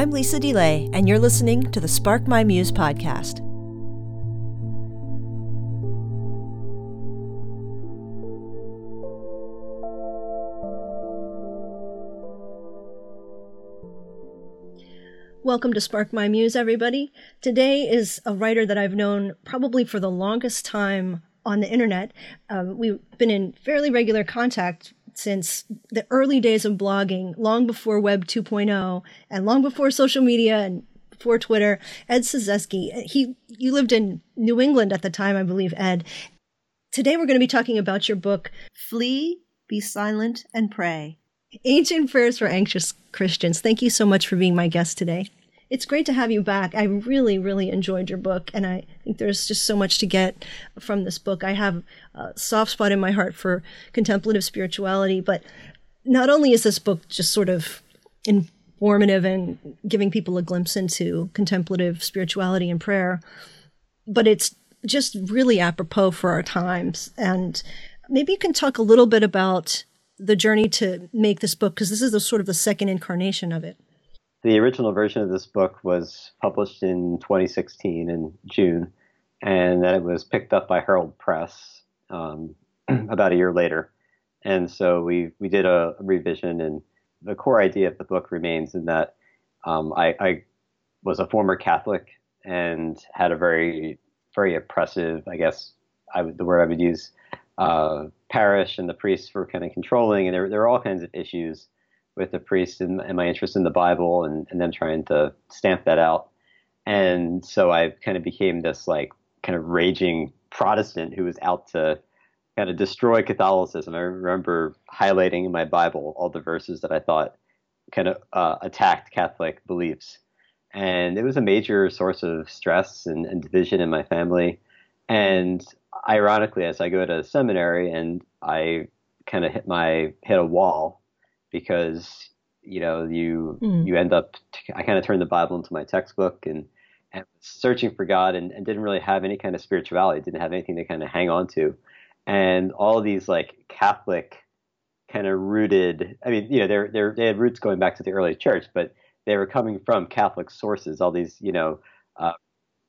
I'm Lisa DeLay, and you're listening to the Spark My Muse podcast. Welcome to Spark My Muse, everybody. Today is a writer that I've known probably for the longest time on the internet. Um, we've been in fairly regular contact since the early days of blogging, long before Web 2.0 and long before social media and before Twitter. Ed Cyzewski, he you lived in New England at the time, I believe, Ed. Today we're going to be talking about your book, Flee, Be Silent, and Pray. Ancient Prayers for Anxious Christians. Thank you so much for being my guest today. It's great to have you back. I really, really enjoyed your book, and I think there's just so much to get from this book. I have a soft spot in my heart for contemplative spirituality, but not only is this book just sort of informative and giving people a glimpse into contemplative spirituality and prayer, but it's just really apropos for our times. And maybe you can talk a little bit about the journey to make this book because this is the sort of the second incarnation of it. The original version of this book was published in 2016 in June, and then it was picked up by Herald Press um, about a year later. And so we we did a revision, and the core idea of the book remains in that um, I, I was a former Catholic and had a very very oppressive, I guess I would, the word I would use, uh, parish and the priests were kind of controlling, and there, there were all kinds of issues with the priest and, and my interest in the Bible and, and them trying to stamp that out. And so I kind of became this like kind of raging Protestant who was out to kind of destroy Catholicism. I remember highlighting in my Bible all the verses that I thought kind of uh, attacked Catholic beliefs. And it was a major source of stress and, and division in my family. And ironically, as I go to seminary and I kind of hit my hit a wall because you know you mm. you end up I kind of turned the Bible into my textbook and and searching for God and, and didn't really have any kind of spirituality, didn't have anything to kind of hang on to, and all these like Catholic kind of rooted. I mean, you know, they're they're, they had roots going back to the early church, but they were coming from Catholic sources. All these you know uh,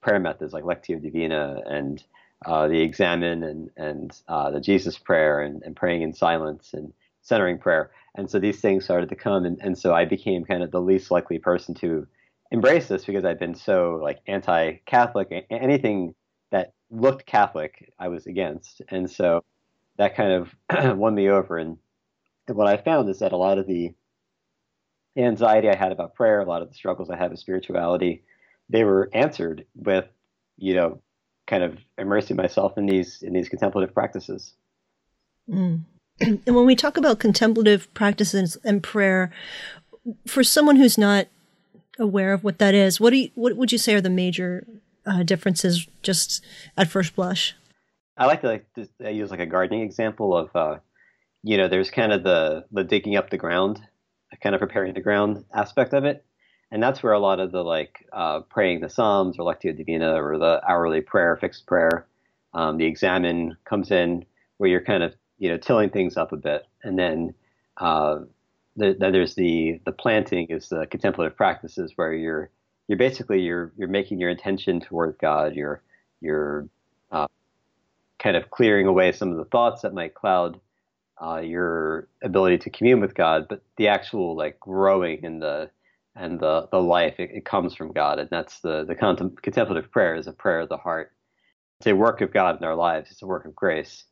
prayer methods like Lectio Divina and uh, the Examen and and uh, the Jesus Prayer and, and praying in silence and centering prayer. And so these things started to come, and, and so I became kind of the least likely person to embrace this because I'd been so like anti-Catholic. Anything that looked Catholic, I was against, and so that kind of won me over. And, and what I found is that a lot of the anxiety I had about prayer, a lot of the struggles I had with spirituality, they were answered with, you know, kind of immersing myself in these in these contemplative practices. Mm. And when we talk about contemplative practices and prayer, for someone who's not aware of what that is, what do you, what would you say are the major uh, differences just at first blush? I like to like use like a gardening example of, uh, you know, there's kind of the the digging up the ground, kind of preparing the ground aspect of it, and that's where a lot of the like uh, praying the Psalms or Lectio Divina or the hourly prayer, fixed prayer, um, the Examen comes in, where you're kind of you know, tilling things up a bit, and then uh, the, then there's the the planting is the contemplative practices where you're you're basically you're you're making your intention toward God. You're you're uh, kind of clearing away some of the thoughts that might cloud uh, your ability to commune with God, but the actual like growing in the and the the life it, it comes from God, and that's the the contem- contemplative prayer is a prayer of the heart. It's a work of God in our lives. It's a work of grace,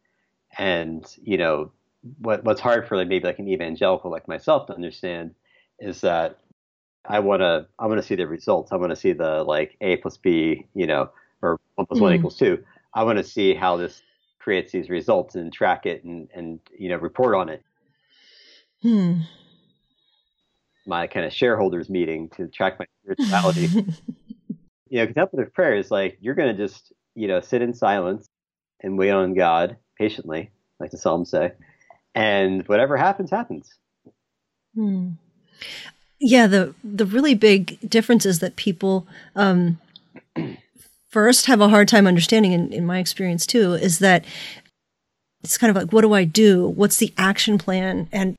and you know, what what's hard for like maybe like an evangelical like myself to understand is that I want to I want to see the results. I want to see the like a plus b, you know, or one plus mm. one equals two. I want to see how this creates these results and track it and and you know report on it. Hmm. My kind of shareholders meeting to track my spirituality. you know, contemplative prayer is like you're going to just you know sit in silence and wait on God patiently, like the Psalms say, and whatever happens, happens. Hmm. Yeah, the the really big difference is that people um, first have a hard time understanding, in, in my experience too, is that it's kind of like, what do I do? What's the action plan? And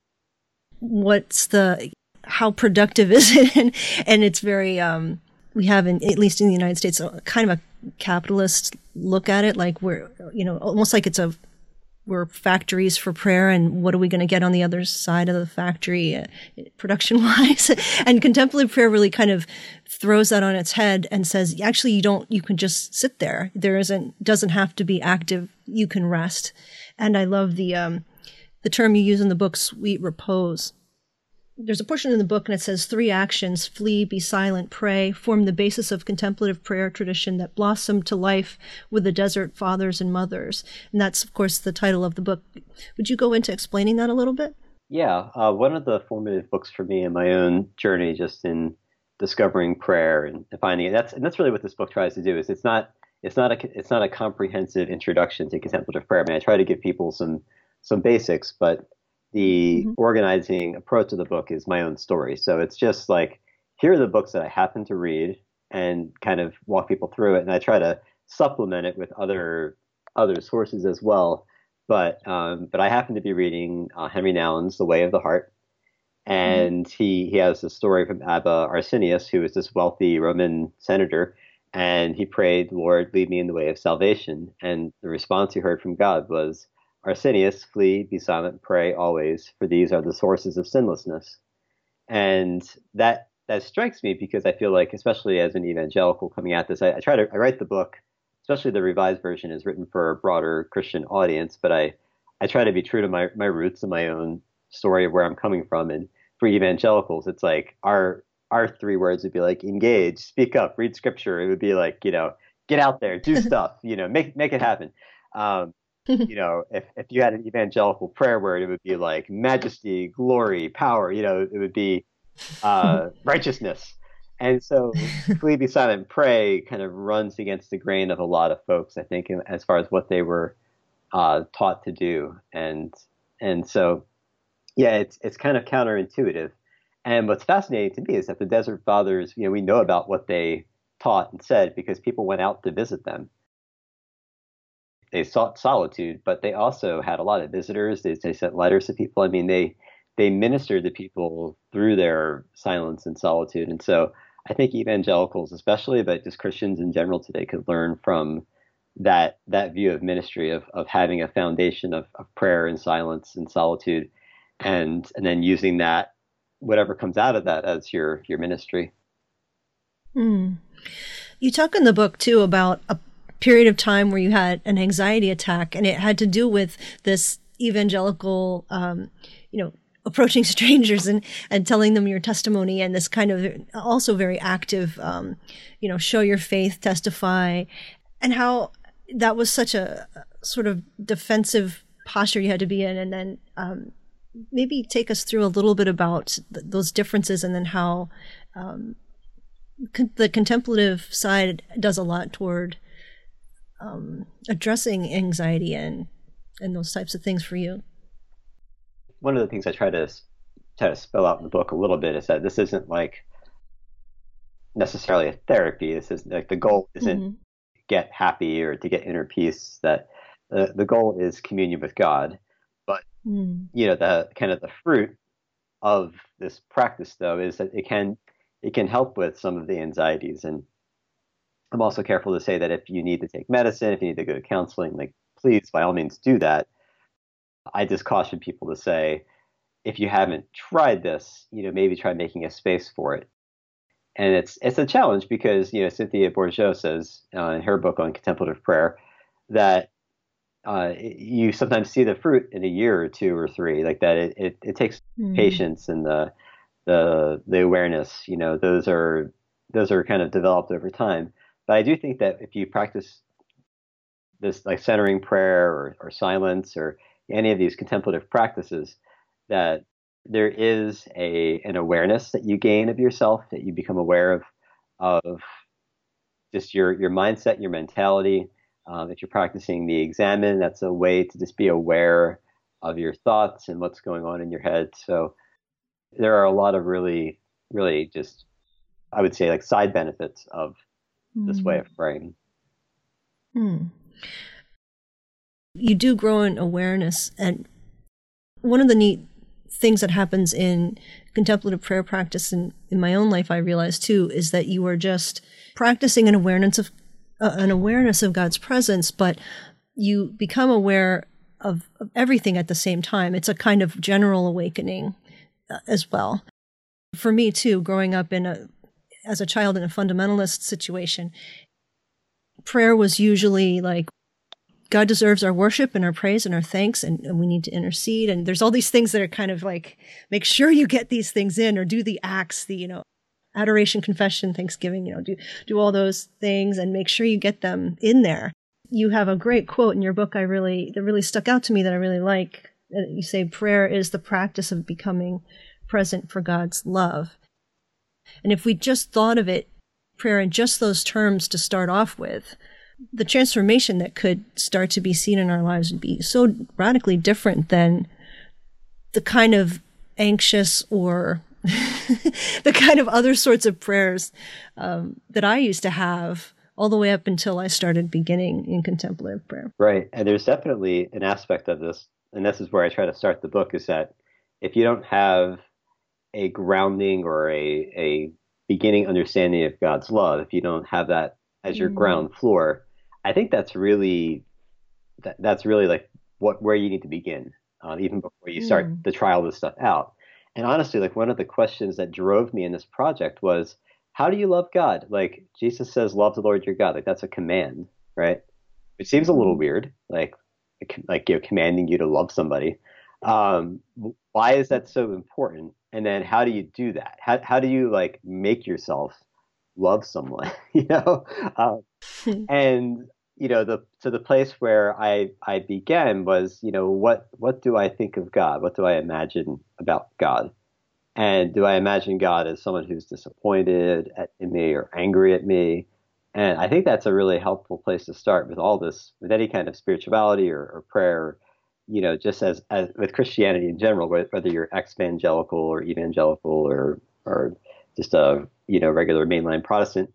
what's the how productive is it? and, and it's very, um, we have, in, at least in the United States, a kind of a capitalist look at it. Like we're, you know, almost like it's a, we're factories for prayer and what are we going to get on the other side of the factory uh, production wise and contemplative prayer really kind of throws that on its head and says actually you don't you can just sit there. There isn't doesn't have to be active. You can rest. And i love the um the term you use in the book sweet repose there's a portion in the book and it says three actions flee be silent pray form the basis of contemplative prayer tradition that blossomed to life with the desert fathers and mothers. And that's of course the title of the book. Would you go into explaining that a little bit? Yeah uh, one of the formative books for me in my own journey just in discovering prayer and finding it that's and that's really what this book tries to do is it's not it's not a it's not a comprehensive introduction to contemplative prayer. I mean i try to give people some some basics but the mm-hmm. organizing approach of the book is my own story. So it's just like, here are the books that I happen to read and kind of walk people through it. And I try to supplement it with other other sources as well. But um, but I happen to be reading uh, Henri Nouwen's The Way of the Heart, mm-hmm. and mm-hmm. he he has a story from Abba Arsenius, who was this wealthy Roman senator, and he prayed, "Lord, lead me in the way of salvation." And the response he heard from God was, Arsenius, flee, be silent, pray always, for these are the sources of sinlessness. And that that strikes me because I feel like, especially as an evangelical coming at this, I, I try to I write the book, especially the revised version is written for a broader Christian audience, but I I try to be true to my my roots and my own story of where I'm coming from. And for evangelicals, it's like our our three words would be like engage, speak up, read scripture. It would be like you know get out there, do stuff, you know, make make it happen. Um, you know, if, if you had an evangelical prayer word, it would be like majesty, glory, power, you know, it would be uh, righteousness. And so flee, be silent, pray kind of runs against the grain of a lot of folks, I think, as far as what they were uh, taught to do. And and so, yeah, it's it's kind of counterintuitive. And what's fascinating to me is that the Desert Fathers, you know, we know about what they taught and said because people went out to visit them they sought solitude, but they also had a lot of visitors. They, they sent letters to people. I mean, they they ministered to people through their silence and solitude. And so I think evangelicals, especially, but just Christians in general today, could learn from that that view of ministry of of having a foundation of, of prayer and silence and solitude, and and then using that whatever comes out of that as your your ministry. Hmm. You talk in the book too about a period of time where you had an anxiety attack, and it had to do with this evangelical, um, you know, approaching strangers and, and telling them your testimony and this kind of also very active, um, you know, show your faith, testify, and how that was such a sort of defensive posture you had to be in. And then um, maybe take us through a little bit about th- those differences and then how um, con- the contemplative side does a lot toward um, addressing anxiety and and those types of things for you? One of the things I try to try to spell out in the book a little bit is that this isn't like necessarily a therapy. This is like the goal isn't mm-hmm. get happy or to get inner peace. That the the goal is communion with God. But mm. you know the kind of the fruit of this practice though is that it can it can help with some of the anxieties and I'm also careful to say that if you need to take medicine, if you need to go to counseling, like please, by all means, do that. I just caution people to say, if you haven't tried this, you know, maybe try making a space for it. And it's it's a challenge because you know Cynthia Bourgeault says uh, in her book on contemplative prayer that uh, you sometimes see the fruit in a year or two or three, like that. It it, it takes mm. patience and the the the awareness. You know, those are those are kind of developed over time. But I do think that if you practice this like centering prayer or, or silence or any of these contemplative practices, that there is a an awareness that you gain of yourself, that you become aware of of just your your mindset, your mentality. Um, if you're practicing the examen, that's a way to just be aware of your thoughts and what's going on in your head. So there are a lot of really, really just I would say like side benefits of this way of hmm. praying. Mm. You do grow in awareness. And one of the neat things that happens in contemplative prayer practice in, in my own life, I realize too, is that you are just practicing an awareness of uh, an awareness of God's presence, but you become aware of, of, everything at the same time. It's a kind of general awakening uh, as well. For me too, growing up in a as a child in a fundamentalist situation, prayer was usually like God deserves our worship and our praise and our thanks, and, and, we need to intercede. And there's all these things that are kind of like, make sure you get these things in or do the acts, the, you know, adoration, confession, thanksgiving, you know, do, do all those things and make sure you get them in there. You have a great quote in your book I really, that really stuck out to me that I really like. Uh, you say prayer is the practice of becoming present for God's love. And if we just thought of it, prayer in just those terms to start off with, the transformation that could start to be seen in our lives would be so radically different than the kind of anxious or the kind of other sorts of prayers um, that I used to have all the way up until I started beginning in contemplative prayer. Right. And there's definitely an aspect of this, and this is where I try to start the book, is that if you don't have a grounding or a, a beginning understanding of God's love, if you don't have that as your mm. ground floor, I think that's really that, that's really like what where you need to begin, uh, even before you start mm. to try all this stuff out. And honestly, like one of the questions that drove me in this project was, how do you love God? Like Jesus says, love the Lord your God. Like that's a command, right? It seems a little mm. weird, like like you know, commanding you to love somebody. Um, why is that so important? And then how do you do that? How how do you like make yourself love someone? you know, um, and you know the so the place where I I began was you know what what do I think of God? What do I imagine about God? And do I imagine God as someone who's disappointed at, in me or angry at me? And I think that's a really helpful place to start with all this, with any kind of spirituality or, or prayer, you know, just as, as with Christianity in general, whether you're evangelical or evangelical or, or just a, you know, regular mainline Protestant,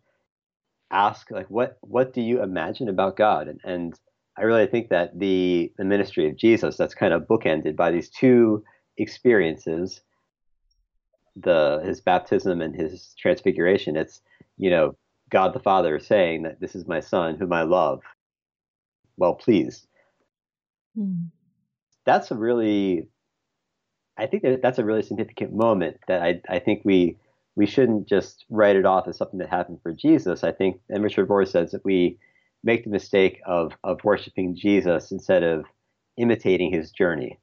ask like what what do you imagine about God? And, and I really think that the the ministry of Jesus that's kind of bookended by these two experiences, the his baptism and his transfiguration. It's you know God the Father saying that this is my son whom I love. Well pleased. Mm. That's a really I think that that's a really significant moment that I I think we we shouldn't just write it off as something that happened for Jesus. I think, and Richard Rohr says that we make the mistake of of worshiping Jesus instead of imitating his journey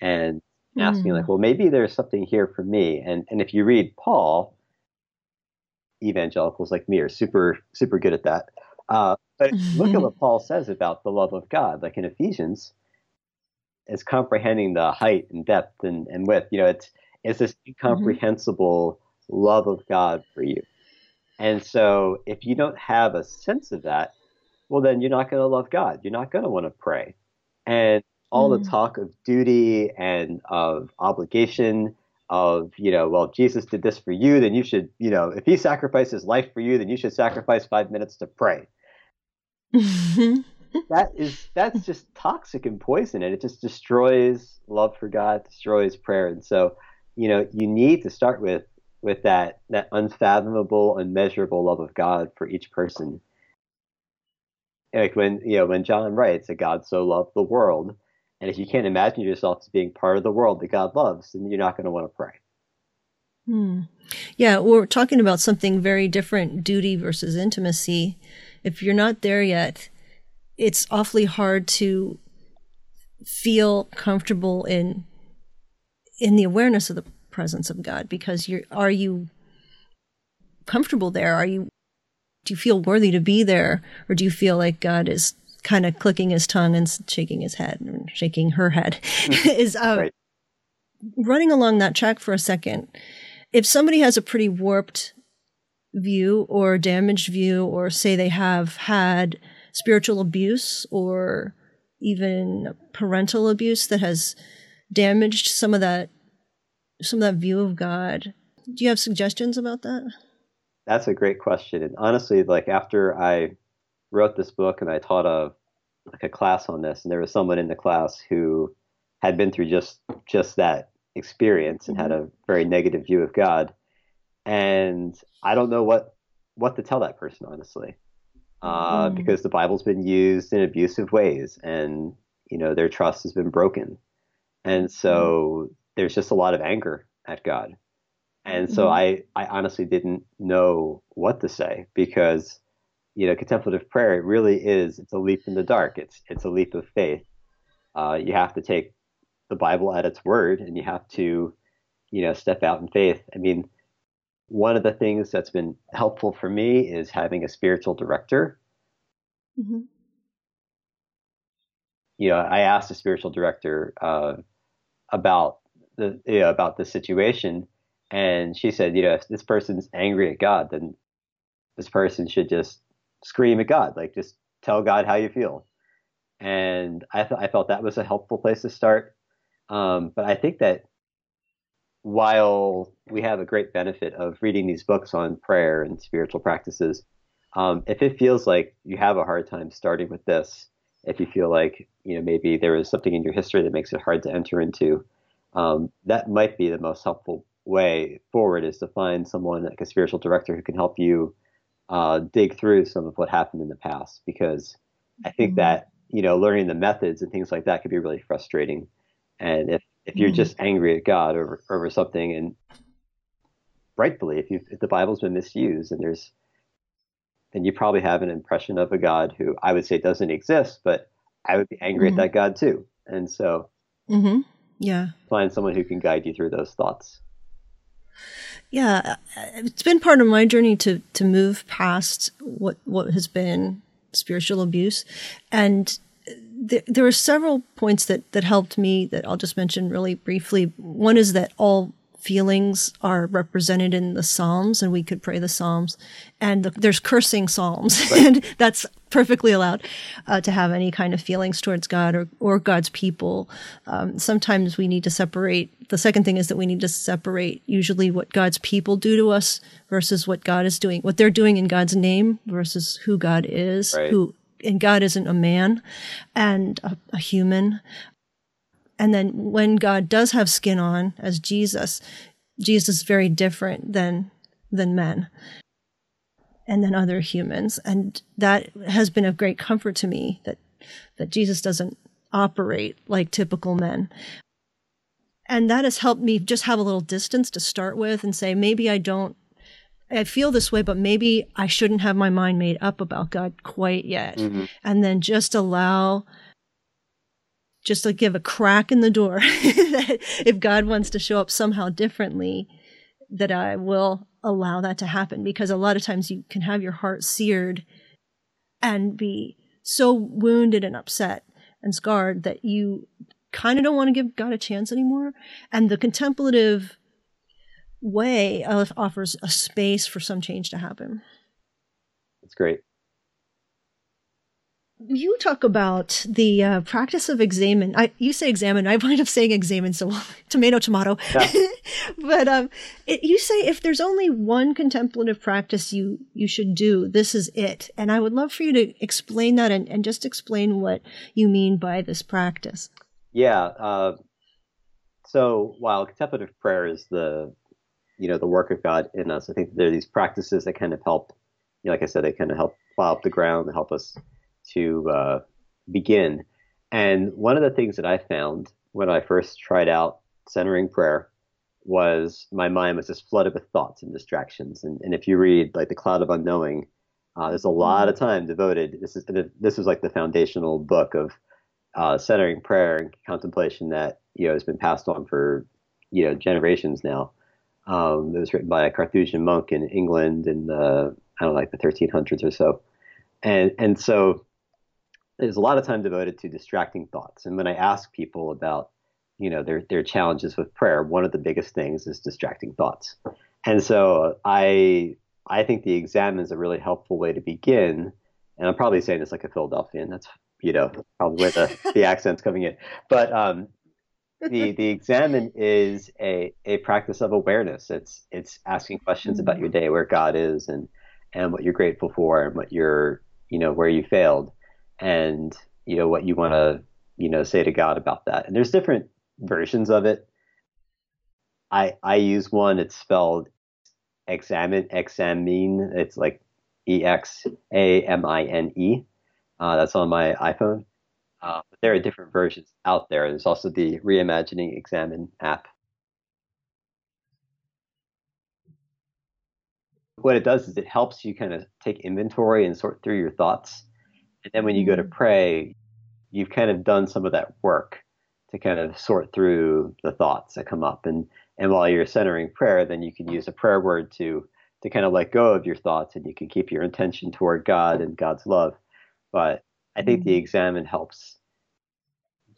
and asking mm. like, well, maybe there's something here for me. And and if you read Paul, evangelicals like me are super super good at that. Uh, but look at what Paul says about the love of God, like in Ephesians, it's comprehending the height and depth and, and width. You know, it's it's this mm-hmm. incomprehensible love of God for you. And so if you don't have a sense of that, well, then you're not going to love God. You're not going to want to pray. And all mm. the talk of duty and of obligation, of, you know, well, Jesus did this for you, then you should, you know, if he sacrificed his life for you, then you should sacrifice five minutes to pray. that is that's just toxic and poison and it just destroys love for God, destroys prayer. And so, you know, you need to start with with that that unfathomable, unmeasurable love of God for each person. Like when you know when John writes that God so loved the world, and if you can't imagine yourself as being part of the world that God loves, then you're not going to want to pray. Hmm. Yeah, we're talking about something very different duty versus intimacy. If you're not there yet, it's awfully hard to feel comfortable in in the awareness of the presence of God because you're are you comfortable there? Are you do you feel worthy to be there or do you feel like God is kind of clicking his tongue and shaking his head and shaking her head? is uh, right. running along that track for a second. If somebody has a pretty warped view or damaged view or say they have had spiritual abuse or even parental abuse that has damaged some of that some of that view of God. Do you have suggestions about that? That's a great question. And honestly, like after I wrote this book and I taught a like a class on this, and there was someone in the class who had been through just just that experience and had a very negative view of God. And I don't know what what to tell that person honestly, uh, mm. because the Bible's been used in abusive ways, and you know their trust has been broken, and so mm. there's just a lot of anger at God, and so mm-hmm. I I honestly didn't know what to say because you know contemplative prayer it really is it's a leap in the dark it's it's a leap of faith. Uh, you have to take the Bible at its word, and you have to you know step out in faith. I mean one of the things that's been helpful for me is having a spiritual director. Mm-hmm. You know, I asked a spiritual director uh, about the you know, about the situation, and she said, you know, if this person's angry at God, then this person should just scream at God, like just tell God how you feel. And I thought I felt that was a helpful place to start. Um, but I think that while we have a great benefit of reading these books on prayer and spiritual practices, um, if it feels like you have a hard time starting with this, if you feel like you know maybe there is something in your history that makes it hard to enter into, um, that might be the most helpful way forward is to find someone like a spiritual director who can help you uh, dig through some of what happened in the past because I think mm-hmm. that you know learning the methods and things like that could be really frustrating. And if if you're mm-hmm. just angry at God over over something, and rightfully, if if the Bible's been misused, and there's then you probably have an impression of a God who I would say doesn't exist, but I would be angry mm-hmm. at that God too. And so, mm-hmm. yeah, find someone who can guide you through those thoughts. Yeah, it's been part of my journey to to move past what what has been spiritual abuse, and there, there were several points that, that helped me that I'll just mention really briefly. One is that all feelings are represented in the Psalms, and we could pray the Psalms. And the, there's cursing Psalms, right. and that's perfectly allowed uh, to have any kind of feelings towards God or, or God's people. Um, sometimes we need to separate. The second thing is that we need to separate usually what God's people do to us versus what God is doing, what they're doing in God's name versus who God is, right. who and God isn't a man and a, a human. And then when God does have skin on as Jesus, Jesus is very different than than men and then other humans. And that has been a great comfort to me that that Jesus doesn't operate like typical men. And that has helped me just have a little distance to start with and say, maybe I don't I feel this way, but maybe I shouldn't have my mind made up about God quite yet. Mm-hmm. And then just allow, just to give a crack in the door that if God wants to show up somehow differently, that I will allow that to happen. Because a lot of times you can have your heart seared and be so wounded and upset and scarred that you kind of don't want to give God a chance anymore. And the contemplative way offers a space for some change to happen. That's great. You talk about the uh, practice of examine. I you say examine. I wind up saying examine, so tomato, tomato. Yeah. but um, it, you say if there's only one contemplative practice you you should do, this is it. And I would love for you to explain that and, and just explain what you mean by this practice. Yeah. Uh, so while contemplative prayer is the you know the work of God in us. I think there are these practices that kind of help. You know, like I said, they kind of help plow up the ground, and help us to uh, begin. And one of the things that I found when I first tried out centering prayer was my mind was just flooded with thoughts and distractions. And, and if you read like the Cloud of Unknowing, uh, there's a lot of time devoted. This is this is like the foundational book of uh, centering prayer and contemplation that you know has been passed on for you know generations now. Um, it was written by a Carthusian monk in England in the I don't know, like the 1300s or so, and and so there's a lot of time devoted to distracting thoughts. And when I ask people about you know their their challenges with prayer, one of the biggest things is distracting thoughts. And so I I think the exam is a really helpful way to begin. And I'm probably saying this like a Philadelphian. That's you know probably where the the accent's coming in. But um, the the examen is a a practice of awareness. It's it's asking questions about your day, where God is, and and what you're grateful for, and what you're you know where you failed, and you know what you want to you know say to God about that. And there's different versions of it. I I use one. It's spelled examine examine. It's like E X A M I N E. Uh, that's on my iPhone. Uh, but there are different versions out there. There's also the Reimagining Examine app. What it does is it helps you kind of take inventory and sort through your thoughts. And then when you go to mm. pray, you've kind of done some of that work to kind of sort through the thoughts that come up. And and while you're centering prayer, then you can use a prayer word to to kind of let go of your thoughts and you can keep your intention toward God and God's love. But I think mm-hmm. the examine helps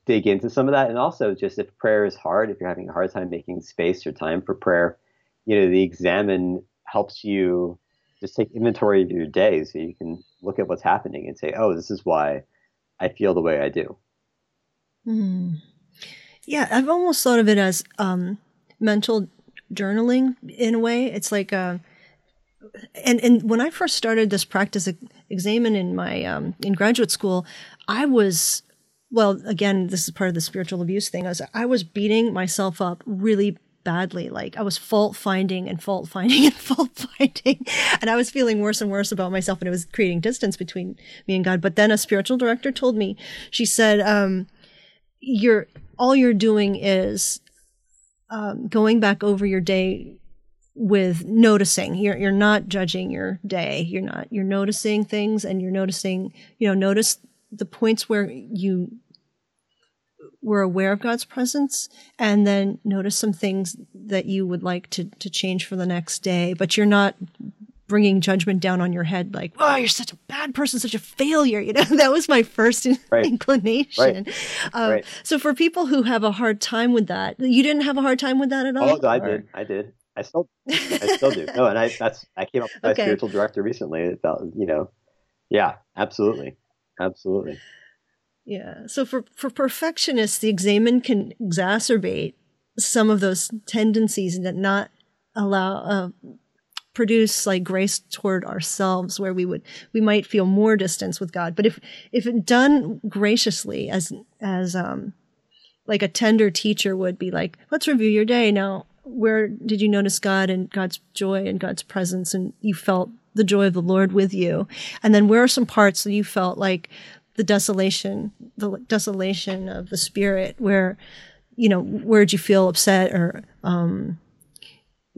dig into some of that. And also just if prayer is hard, if you're having a hard time making space or time for prayer, you know, the examine helps you just take inventory of your day so you can look at what's happening and say, oh, this is why I feel the way I do. Mm. Yeah, I've almost thought of it as um, mental journaling in a way. It's like, uh, and and when I first started this practice examine in my um, in graduate school, I was well. Again, this is part of the spiritual abuse thing. I was I was beating myself up really badly. Like I was fault finding and fault finding and fault finding. And I was feeling worse and worse about myself and it was creating distance between me and God. But then a spiritual director told me, she said, um, you're, all you're doing is um, going back over your day with noticing. You're you're not judging your day. You're not you're noticing things and you're noticing you know notice the points where you were aware of God's presence and then notice some things that you would like to to change for the next day. But you're not bringing judgment down on your head like oh you're such a bad person such a failure. You know that was my first right. inclination. Right. Um, right. so for people who have a hard time with that you didn't have a hard time with that at all? Oh i did. I did i still i still do no and i that's i came up with my okay. spiritual director recently it felt you know yeah absolutely absolutely yeah so for for perfectionists the examen can exacerbate some of those tendencies and not allow uh, produce like grace toward ourselves where we would we might feel more distance with God. But if if it done graciously as as um like a tender teacher would be like, let's review your day. Now, where did you notice God and God's joy and God's presence and you felt the joy of the Lord with you? And then where are some parts that you felt like the desolation, the desolation of the spirit where, you know, where did you feel upset or, um,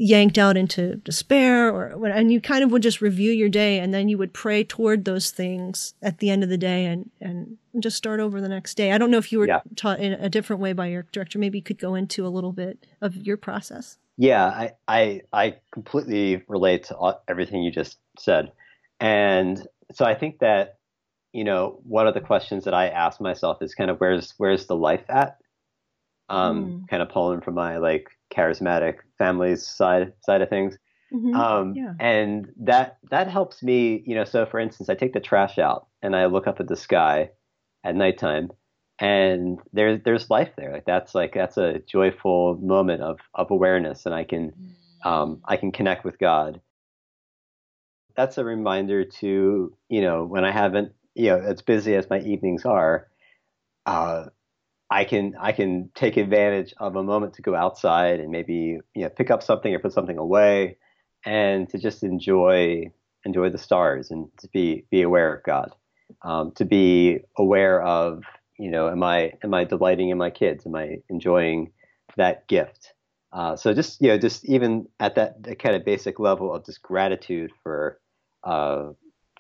yanked out into despair or and you kind of would just review your day and then you would pray toward those things at the end of the day and and just start over the next day. I don't know if you were yeah. taught in a different way by your director. Maybe you could go into a little bit of your process. Yeah, I I, I completely relate to all, everything you just said. And so I think that you know, one of the questions that I ask myself is kind of where's where's the life at? Um, mm. kind of pulling from my like charismatic families side side of things. Mm-hmm. Um, yeah. And that that helps me, you know. So, for instance, I take the trash out and I look up at the sky at nighttime, and there's there's life there. Like that's like that's a joyful moment of of awareness, and I can um, I can connect with God. That's a reminder to you know when I haven't you know as busy as my evenings are, uh, I can I can take advantage of a moment to go outside and maybe you know pick up something or put something away, and to just enjoy enjoy the stars and to be be aware of God, um, to be aware of you know am I am I delighting in my kids? Am I enjoying that gift? Uh, so just you know just even at that, that, kind of basic level of just gratitude for uh,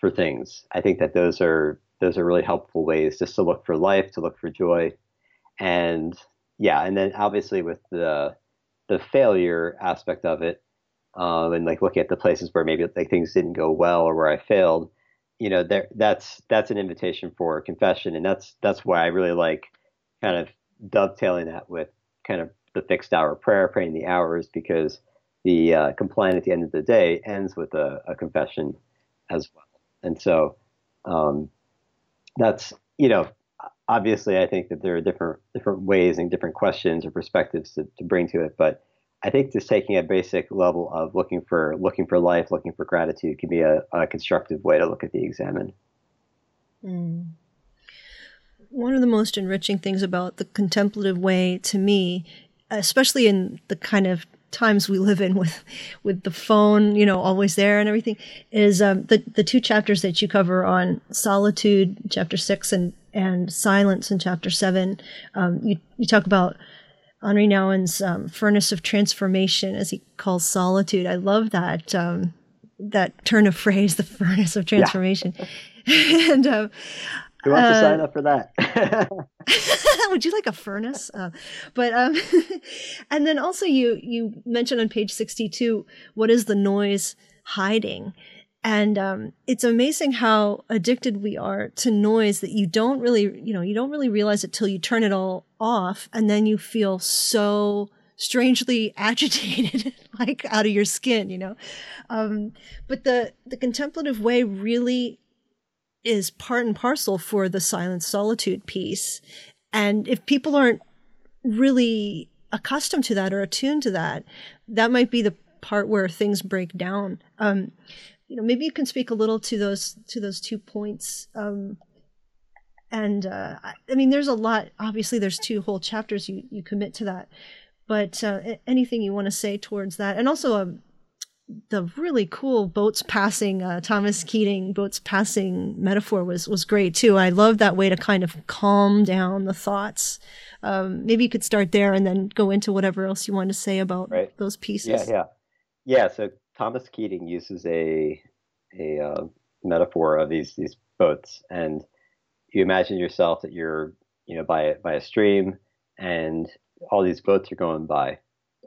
for things, I think that those are those are really helpful ways just to look for life, to look for joy and yeah, and then obviously with the the failure aspect of it, um, and like looking at the places where maybe like things didn't go well or where I failed, you know, there that's that's an invitation for confession, and that's that's why I really like kind of dovetailing that with kind of the fixed hour prayer, praying the hours, because the uh, Compline at the end of the day ends with a, a confession as well, and so um, that's you know obviously, I think that there are different different ways and different questions or perspectives to, to bring to it. But I think just taking a basic level of looking for looking for life, looking for gratitude, can be a, a constructive way to look at the examine. Mm. One of the most enriching things about the contemplative way to me, especially in the kind of times we live in with with the phone, you know, always there and everything, is um, the the two chapters that you cover on solitude, chapter six, and and silence in chapter seven. Um, you you talk about Henri Nouwen's um, furnace of transformation, as he calls solitude. I love that um, that turn of phrase, the furnace of transformation. Yeah. and um, who wants uh, to sign up for that? would you like a furnace? Uh, but um, and then also you you mentioned on page sixty two, what is the noise hiding? And um, it's amazing how addicted we are to noise that you don't really, you know, you don't really realize it till you turn it all off, and then you feel so strangely agitated, like out of your skin, you know. Um, but the the contemplative way really is part and parcel for the silent solitude piece. And if people aren't really accustomed to that or attuned to that, that might be the part where things break down. Um, you know, maybe you can speak a little to those to those two points. Um, and uh, I mean, there's a lot. Obviously, there's two whole chapters you you commit to that. But uh, anything you want to say towards that, and also um, the really cool boats passing uh, Thomas Keating boats passing metaphor was was great too. I love that way to kind of calm down the thoughts. Um, maybe you could start there and then go into whatever else you want to say about right. those pieces. Yeah, yeah, yeah. So Thomas Keating uses a a uh, metaphor of these these boats, and you imagine yourself that you're you know by by a stream, and all these boats are going by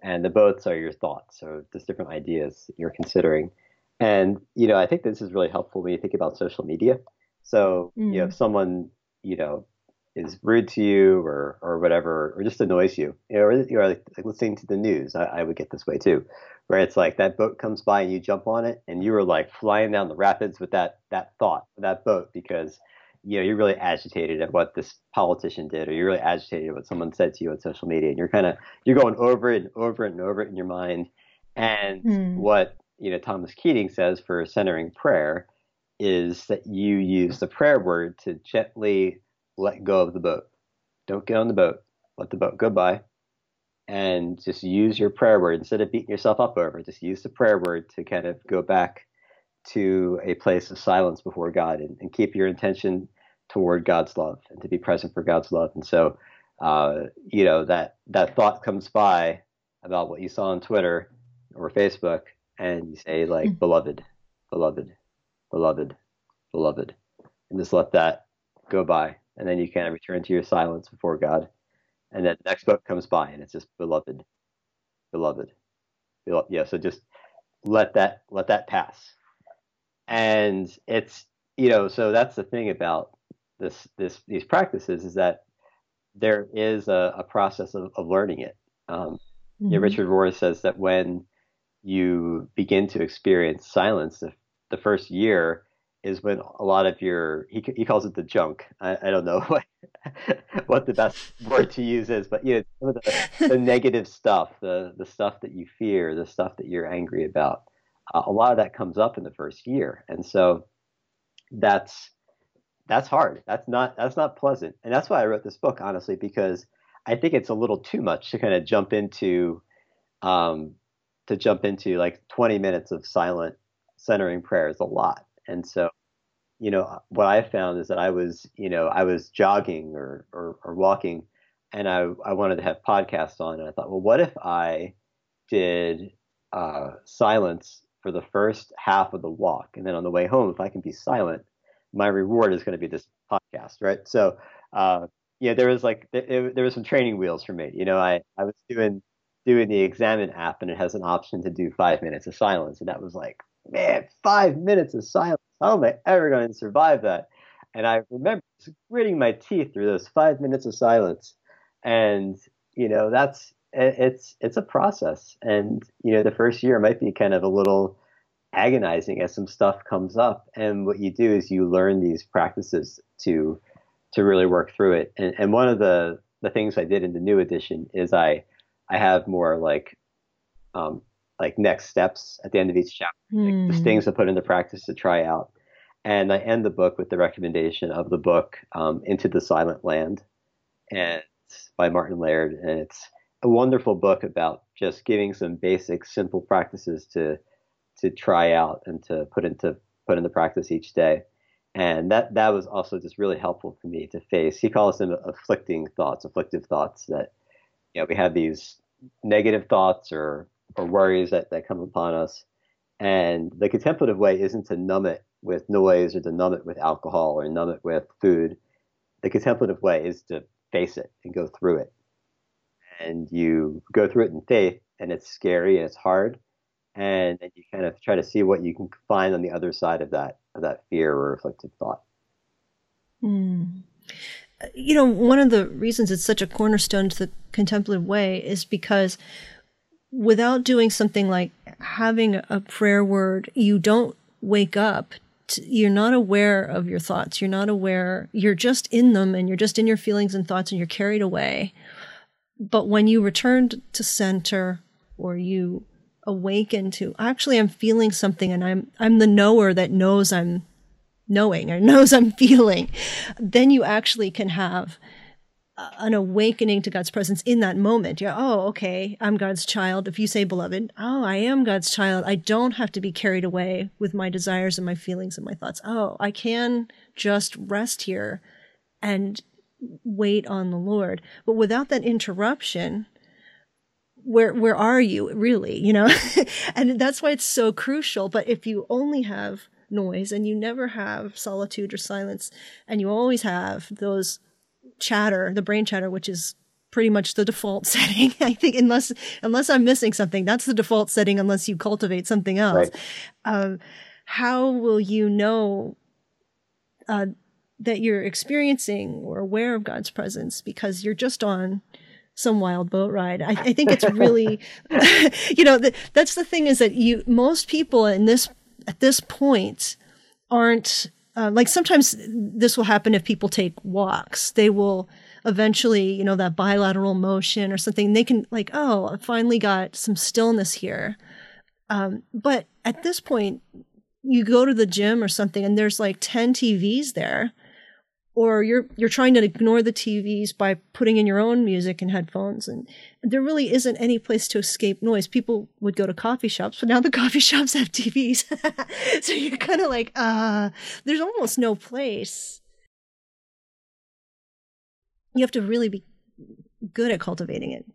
and the boats are your thoughts, so just different ideas you're considering. And you know, I think this is really helpful when you think about social media. So mm. you know, if mm. someone you know is rude to you or or whatever, or just annoys you, you know, or you're like, like listening to the news. I, I, would get this way too, where it's like that boat comes by and you jump on it, and you were like flying down the rapids with that that thought, that boat, because you know, you're really agitated at what this politician did, or you're really agitated at what someone said to you on social media, and you're kind of you're going over it and over it and over it in your mind. And mm. what you know Thomas Keating says for centering prayer is that you use the prayer word to gently let go of the boat. Don't get on the boat. Let the boat go by. And just use your prayer word instead of beating yourself up over it. Just use the prayer word to kind of go back to a place of silence before God and, and, keep your intention toward God's love and to be present for God's love. And so, uh, you know, that, that thought comes by about what you saw on Twitter or Facebook and you say like, mm-hmm. beloved, beloved, beloved, beloved, and just let that go by. And then you kind of return to your silence before God. And then the next book comes by and it's just beloved, beloved. Yeah. So just let that, let that pass and it's you know so that's the thing about this this these practices is that there is a, a process of, of, learning it. Um, mm-hmm. you know, Richard Rohr says that when you begin to experience silence, the, the, first year is when a lot of your he, he calls it the junk. I, I don't know what, what the best word to use is, but you know the, the negative stuff, the the stuff that you fear, the stuff that you're angry about uh, a lot of that comes up in the first year, and so that's that's hard. That's not that's not pleasant, and that's why I wrote this book honestly because I think it's a little too much to kind of jump into um, to jump into like 20 minutes of silent centering prayer is a lot, and so you know what I found is that I was you know I was jogging or or, or walking, and I I wanted to have podcasts on, and I thought, well, what if I did uh, silence for the first half of the walk. And then on the way home, if I can be silent, my reward is going to be this podcast, right? So, uh, yeah, there was like there, there was some training wheels for me. You know, I I was doing doing the Examine app, and it has an option to do five minutes of silence, and that was like, man, five minutes of silence. How am I ever going to survive that? And I remember gritting my teeth through those five minutes of silence, and you know, that's it's it's a process, and you know the first year might be kind of a little agonizing as some stuff comes up, and what you do is you learn these practices to to really work through it. And, and one of the the things I did in the new edition is I I have more like um, like next steps at the end of each chapter, mm. like just things to put into practice to try out. And I end the book with the recommendation of the book um, Into the Silent Land, and by Martin Laird, and it's a wonderful book about just giving some basic, simple practices to to try out and to put into put into practice each day. And that that was also just really helpful for me to face. He calls them afflicting thoughts, afflictive thoughts that you know we have these negative thoughts or or worries that, that come upon us. And the contemplative way isn't to numb it with noise or to numb it with alcohol or numb it with food. The contemplative way is to face it and go through it. And you go through it in faith, and it's scary and it's hard. And, and you kind of try to see what you can find on the other side of that of that fear or afflicted thought. Mm. You know, one of the reasons it's such a cornerstone to the contemplative way is because without doing something like having a prayer word, you don't wake up. You're not aware of your thoughts. You're not aware. You're just in them and you're just in your feelings and thoughts and you're carried away. But when you return to center or you awaken to actually I'm feeling something and I'm I'm the knower that knows I'm knowing or knows I'm feeling, then you actually can have an awakening to God's presence in that moment. Yeah, oh, okay, I'm God's child. If you say beloved, oh, I am God's child. I don't have to be carried away with my desires and my feelings and my thoughts. Oh, I can just rest here and wait on the Lord. But without that interruption, where where are you really, you know? and that's why it's so crucial. But if you only have noise and you never have solitude or silence and you always have those chatter, the brain chatter, which is pretty much the default setting. I think unless unless I'm missing something, that's the default setting. Unless you cultivate something else, right. uh, how will you know uh, that you're experiencing or aware of God's presence because you're just on some wild boat ride? I, I think it's really, you know, the, that's the thing is that you most people in this at this point aren't uh, like sometimes this will happen if people take walks. They will eventually, you know, that bilateral motion or something. They can like, oh, I finally got some stillness here. Um, but at this point, you go to the gym or something, and there's like ten TVs there, or you're you're trying to ignore the TVs by putting in your own music and headphones and there really isn't any place to escape noise. People would go to coffee shops, but now the coffee shops have TVs. so you're kind of like uh there's almost no place. You have to really be good at cultivating it.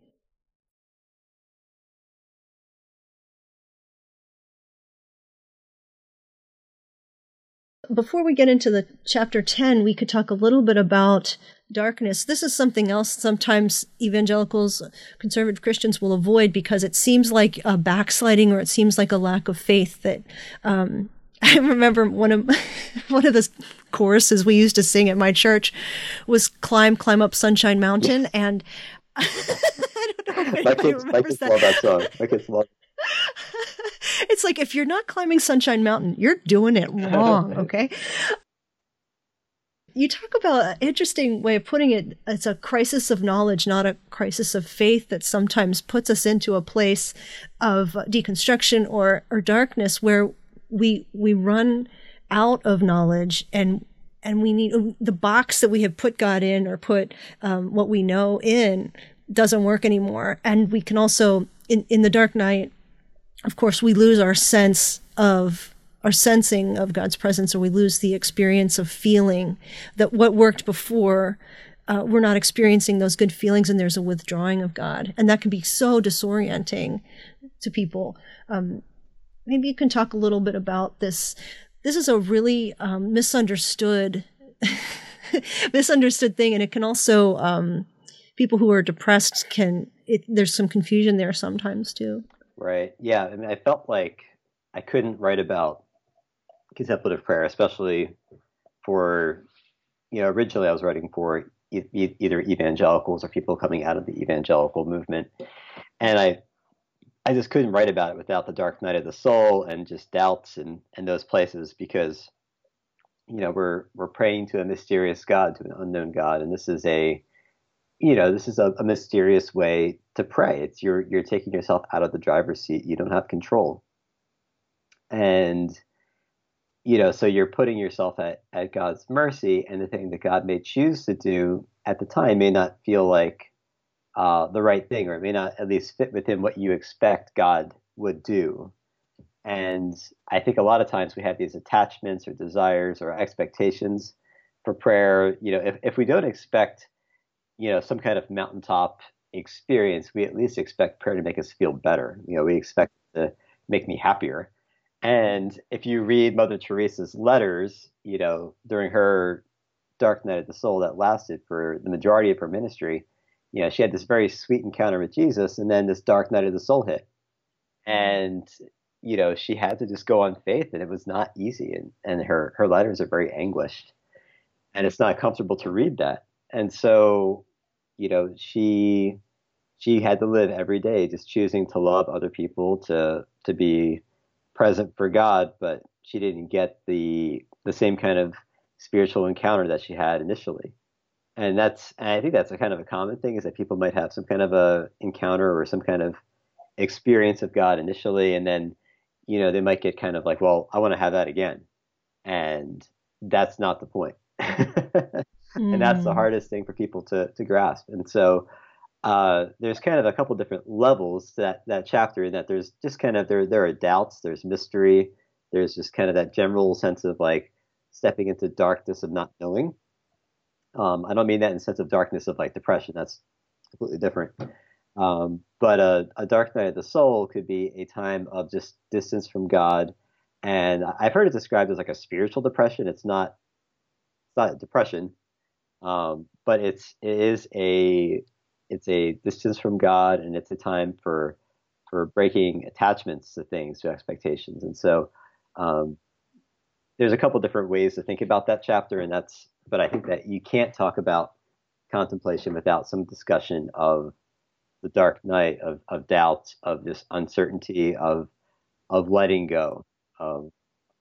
Before we get into the chapter 10, we could talk a little bit about darkness. This is something else sometimes evangelicals, conservative Christians will avoid because it seems like a backsliding or it seems like a lack of faith that, um, I remember one of one of the choruses we used to sing at my church was "Climb, Climb Up Sunshine Mountain," and I don't know if my kids, my kids that. love that song. My kids love it's like if you're not climbing Sunshine Mountain, you're doing it wrong, okay? you talk about an interesting way of putting it. It's a crisis of knowledge, not a crisis of faith that sometimes puts us into a place of deconstruction or, or darkness where we, we run out of knowledge and and we need the box that we have put God in or put um, what we know in doesn't work anymore. And we can also, in, in the dark night, of course, we lose our sense of our sensing of God's presence, or we lose the experience of feeling that what worked before. Uh, we're not experiencing those good feelings, and there's a withdrawing of God, and that can be so disorienting to people. Um, maybe you can talk a little bit about this. This is a really um, misunderstood, misunderstood thing, and it can also um, people who are depressed can. It, there's some confusion there sometimes too. Right. Yeah. I mean, I felt like I couldn't write about contemplative prayer, especially for, you know, originally I was writing for e- either evangelicals or people coming out of the evangelical movement, and I, I just couldn't write about it without the dark night of the soul and just doubts and and those places because, you know, we're we're praying to a mysterious God, to an unknown God, and this is a you know, this is a, a, mysterious way to pray. It's you're you're taking yourself out of the driver's seat. You don't have control, and you know, so you're putting yourself at at God's mercy. And the thing that God may choose to do at the time may not feel like uh, the right thing, or it may not at least fit within what you expect God would do. And I think a lot of times we have these attachments or desires or expectations for prayer. You know, if, if we don't expect, you know, some kind of mountaintop experience, we at least expect prayer to make us feel better. You know, we expect to make me happier. And if you read Mother Teresa's letters, you know, during her dark night of the soul that lasted for the majority of her ministry, you know, she had this very sweet encounter with Jesus, and then this dark night of the soul hit. And you know, she had to just go on faith, and it was not easy. And, and her her letters are very anguished, and it's not comfortable to read that. And so, you know, she she had to live every day just choosing to love other people, to to be present for God, but she didn't get the the same kind of spiritual encounter that she had initially. And that's and I think that's a kind of a common thing is that people might have some kind of a encounter or some kind of experience of God initially, and then you know they might get kind of like, well, I want to have that again, and that's not the point. mm. And that's the mm. hardest thing for people to to grasp. And so uh, there's kind of a couple different levels to that that chapter in that there's just kind of there there are doubts, there's mystery, there's just kind of that general sense of like stepping into darkness of not knowing. Um, I don't mean that in the sense of darkness of like depression. That's completely different. Um, but a, a, dark night of the soul could be a time of just distance from God, and I've heard it described as like a spiritual depression. It's not, it's not depression, um, but it's it is a it's a distance from God, and it's a time for for breaking attachments to things, to expectations, and so um, there's a couple different ways to think about that chapter, and that's. But I think that you can't talk about contemplation without some discussion of the dark night of, of doubt, of this uncertainty, of of letting go, of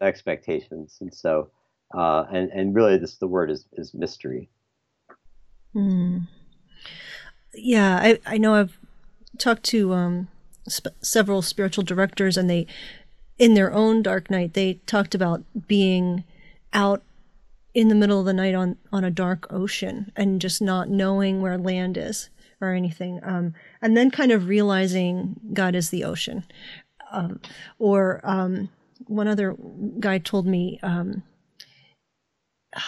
expectations, and so uh, and and really, this the word is is mystery. Hmm. Yeah, I I know I've talked to um, sp- several spiritual directors, and they in their own dark night they talked about being out in the middle of the night on on a dark ocean and just not knowing where land is or anything. Um, and then kind of realizing God is the ocean. Um, or um, one other guy told me um,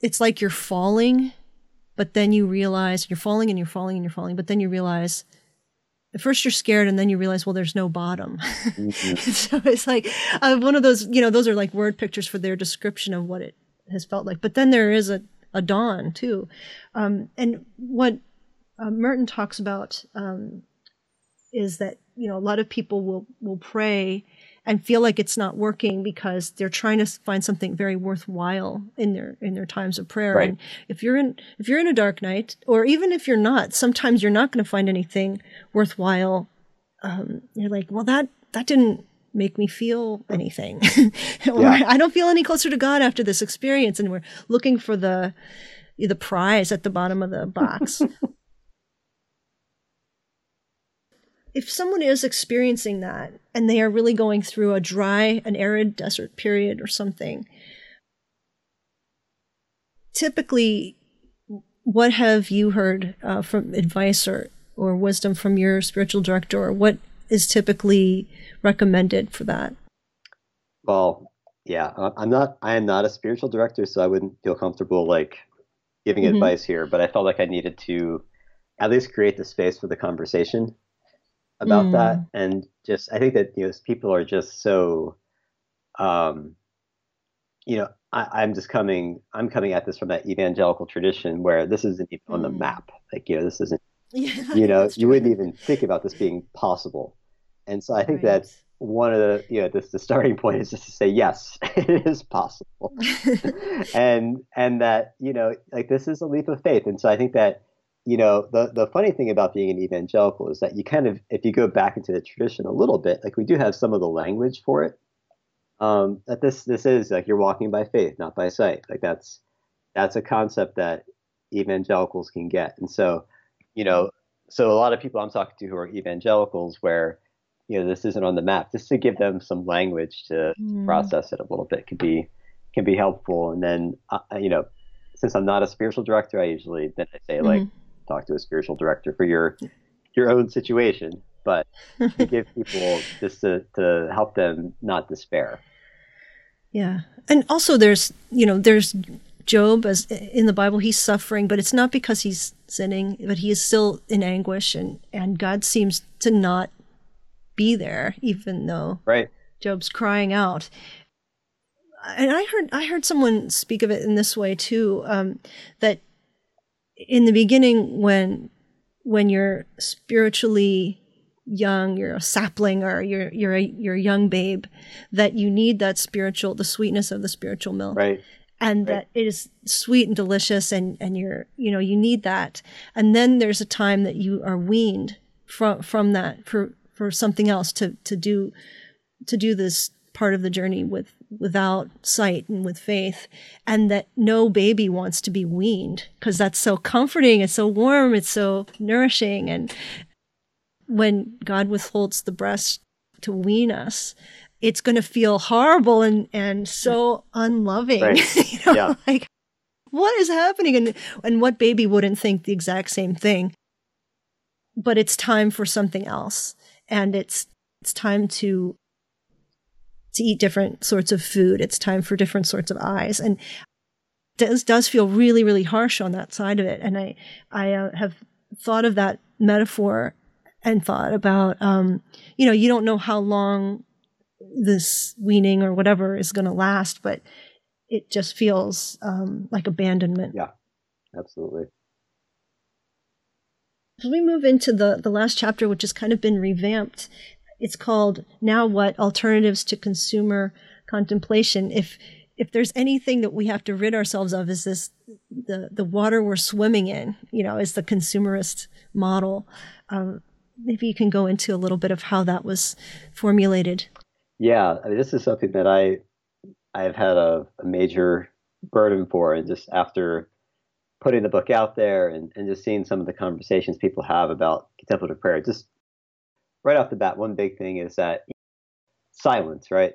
it's like you're falling, but then you realize you're falling and you're falling and you're falling, but then you realize at first you're scared and then you realize well there's no bottom mm-hmm. so it's like uh, one of those you know those are like word pictures for their description of what it has felt like but then there is a, a dawn too um, and what uh, Merton talks about um, is that you know a lot of people will will pray and feel like it's not working because they're trying to find something very worthwhile in their in their times of prayer. Right. And if you're in if you're in a dark night, or even if you're not, sometimes you're not going to find anything worthwhile. Um, you're like, well, that that didn't make me feel anything, or yeah. I don't feel any closer to God after this experience, and we're looking for the the prize at the bottom of the box. if someone is experiencing that and they are really going through a dry, an arid desert period or something, typically, what have you heard uh, from advice or, or wisdom from your spiritual director, or what is typically recommended for that? Well, yeah, I'm not. I am not a spiritual director, so I wouldn't feel comfortable like giving mm-hmm. advice here. But I felt like I needed to at least create the space for the conversation about mm. that and just i think that you know people are just so um you know I, am just coming i'm coming at this from that evangelical tradition where this isn't even mm. on the mm. map like you know this isn't yeah, you know you wouldn't even think about this being possible and so i think right. that one of the you know this the starting point is just to say yes it is possible and and that you know like this is a leap of faith and so i think that you know, the, the funny thing about being an evangelical is that you kind of, if you go back into the tradition a little bit, like we do have some of the language for it. Um, that this this is like you're walking by faith, not by sight. Like that's that's a concept that evangelicals can get. And so, you know, so a lot of people I'm talking to who are evangelicals, where you know this isn't on the map, just to give them some language to mm. process it a little bit can be can be helpful. And then, uh, you know, since I'm not a spiritual director, I usually then I say mm-hmm. like talk to a spiritual director for your your own situation, but to give people just to, to help them not despair. Yeah. And also there's, you know, there's Job as in the Bible he's suffering, but it's not because he's sinning, but he is still in anguish and and God seems to not be there even though right. Job's crying out. And I heard I heard someone speak of it in this way too um, that in the beginning when when you're spiritually young, you're a sapling or you're you're a you're a young babe, that you need that spiritual, the sweetness of the spiritual milk. Right. And right. that it is sweet and delicious and, and you're you know, you need that. And then there's a time that you are weaned from from that for for something else to to do to do this part of the journey with without sight and with faith and that no baby wants to be weaned because that's so comforting it's so warm it's so nourishing and when God withholds the breast to wean us, it's going to feel horrible and, and so unloving. Right. you know, yeah. like what is happening? And, and what baby wouldn't think the exact same thing? But it's time for something else. And it's, it's time to, to eat different sorts of food. It's time for different sorts of eyes. And does, does feel really, really harsh on that side of it. And I, I uh, have thought of that metaphor and thought about, um, you know, you don't know how long this weaning or whatever is going to last, but it just feels um, like abandonment. Yeah, absolutely. As we move into the, the last chapter, which has kind of been revamped, it's called Now What Alternatives to Consumer Contemplation. If if there's anything that we have to rid ourselves of is this the the water we're swimming in you know is the consumerist model um, maybe you can go into a little bit of how that was formulated. Yeah, I mean, this is something that I I've had a, a major burden for, and just after putting the book out there and, and just seeing some of the conversations people have about contemplative prayer, just right off the bat, one big thing is that silence, right?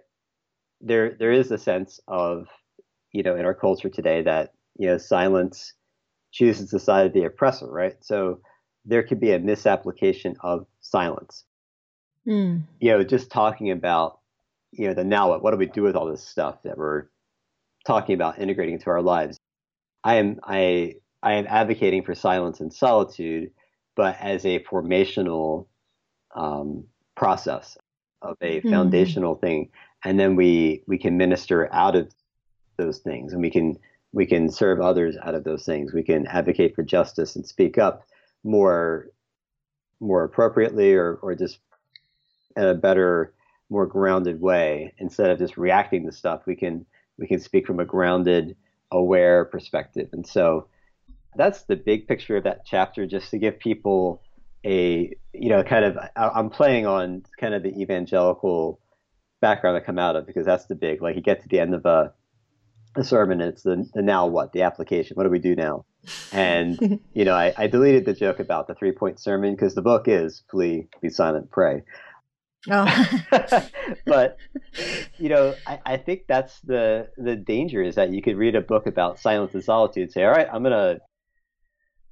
There there is a sense of, you know, in our culture today that, you know, silence chooses the side of the oppressor, right? So there could be a misapplication of silence. Mm. You know, just talking about, you know, the now what, what do we do with all this stuff that we're talking about integrating into our lives? I am I I am advocating for silence and solitude, but as a formational um, process of a mm. foundational thing, and then we we can minister out of those things, and we can we can serve others out of those things. We can advocate for justice and speak up more more appropriately or, or just in a better more grounded way instead of just reacting to stuff we can we can speak from a grounded aware perspective and so that's the big picture of that chapter just to give people a you know kind of i'm playing on kind of the evangelical background i come out of because that's the big like you get to the end of a, a sermon and it's the, the now what the application what do we do now and you know, I, I, deleted the joke about the three point sermon because the book is flee, be silent, pray. Oh. but you know, I, I, think that's the the danger is that you could read a book about silence and solitude, and say, all right, I'm gonna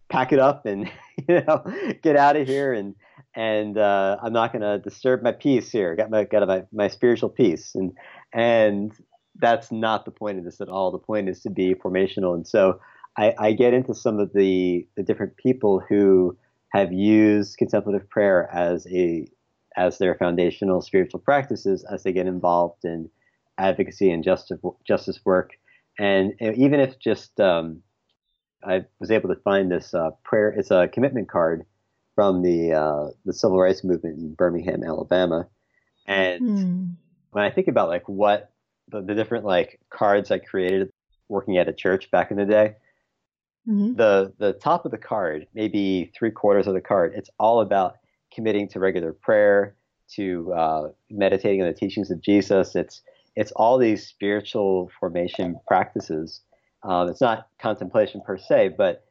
pack it up and you know get out of here and and uh, I'm not gonna disturb my peace here. Got my got my, my spiritual peace and and that's not the point of this at all. The point is to be formational, and so I, I get into some of the, the different people who have used contemplative prayer as a as their foundational spiritual practices as they get involved in advocacy and justice justice work, and, even if just um, I was able to find this uh, prayer, it's a commitment card from the uh, the civil rights movement in Birmingham, Alabama, and mm. when I think about like what the, the different like cards I created working at a church back in the day, Mm-hmm. The the top of the card, maybe three quarters of the card, it's all about committing to regular prayer, to uh, meditating on the teachings of Jesus. It's it's all these spiritual formation practices. Um, it's not contemplation per se, but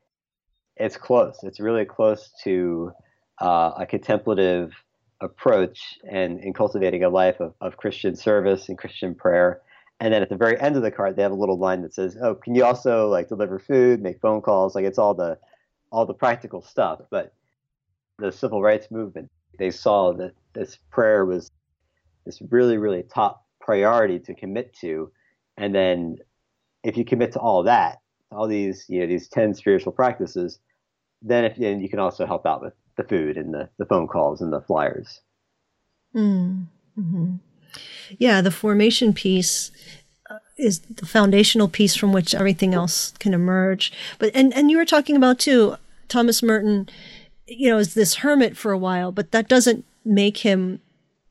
it's close. It's really close to uh, a contemplative approach and in cultivating a life of, of Christian service and Christian prayer. And then at the very end of the card, they have a little line that says, "Oh, can you also like deliver food, make phone calls? Like it's all the all the practical stuff, but the civil rights movement, they saw that this prayer was this really, really top priority to commit to. And then if you commit to all that, all these, you know, these 10 spiritual practices, then if then you can also help out with the food and the, the phone calls and the flyers. Mm, mm-hmm. Yeah, the formation piece uh, is the foundational piece from which everything else can emerge. But and and you were talking about too, Thomas Merton, you know, is this hermit for a while, but that doesn't make him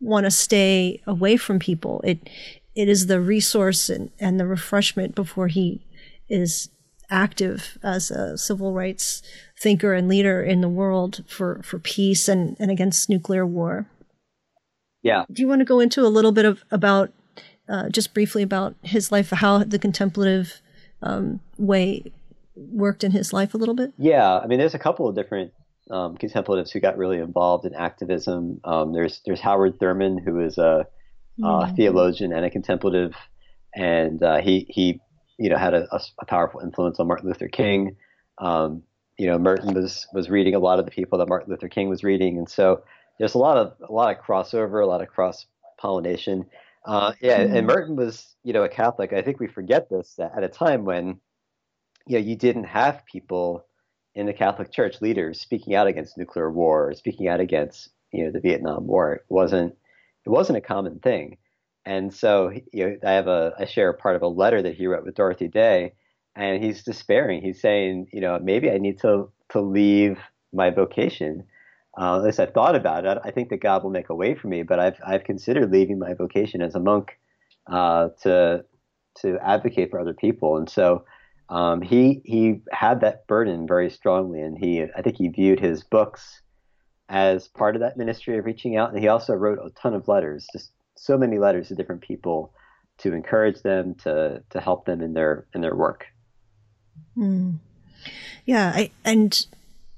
want to stay away from people. It it is the resource and, and the refreshment before he is active as a civil rights thinker and leader in the world for, for peace and, and against nuclear war. Yeah. Do you want to go into a little bit of about uh, just briefly about his life, how the contemplative um, way worked in his life a little bit? Yeah, I mean, there's a couple of different um, contemplatives who got really involved in activism. Um, there's there's Howard Thurman, who is a, mm-hmm. theologian and a contemplative, and uh, he he you know had a, a, powerful influence on Martin Luther King. Um, you know, Merton was was reading a lot of the people that Martin Luther King was reading, and so there's a lot of a lot of crossover, a lot of cross pollination. Uh, yeah, mm-hmm. and Merton was you know a Catholic. I think we forget this at a time when you know you didn't have people in the Catholic Church leaders speaking out against nuclear war, speaking out against you know the Vietnam War. It wasn't it wasn't a common thing. And so you know, I have a I share part of a letter that he wrote with Dorothy Day, and he's despairing. He's saying, you know, maybe I need to to leave my vocation. Uh, at least I've thought about it. I think that God will make a way for me, but I've I've considered leaving my vocation as a monk uh, to to advocate for other people. And so um, he he had that burden very strongly, and he I think he viewed his books as part of that ministry of reaching out. And he also wrote a ton of letters, just so many letters to different people to encourage them to to help them in their in their work. Mm. Yeah, I, and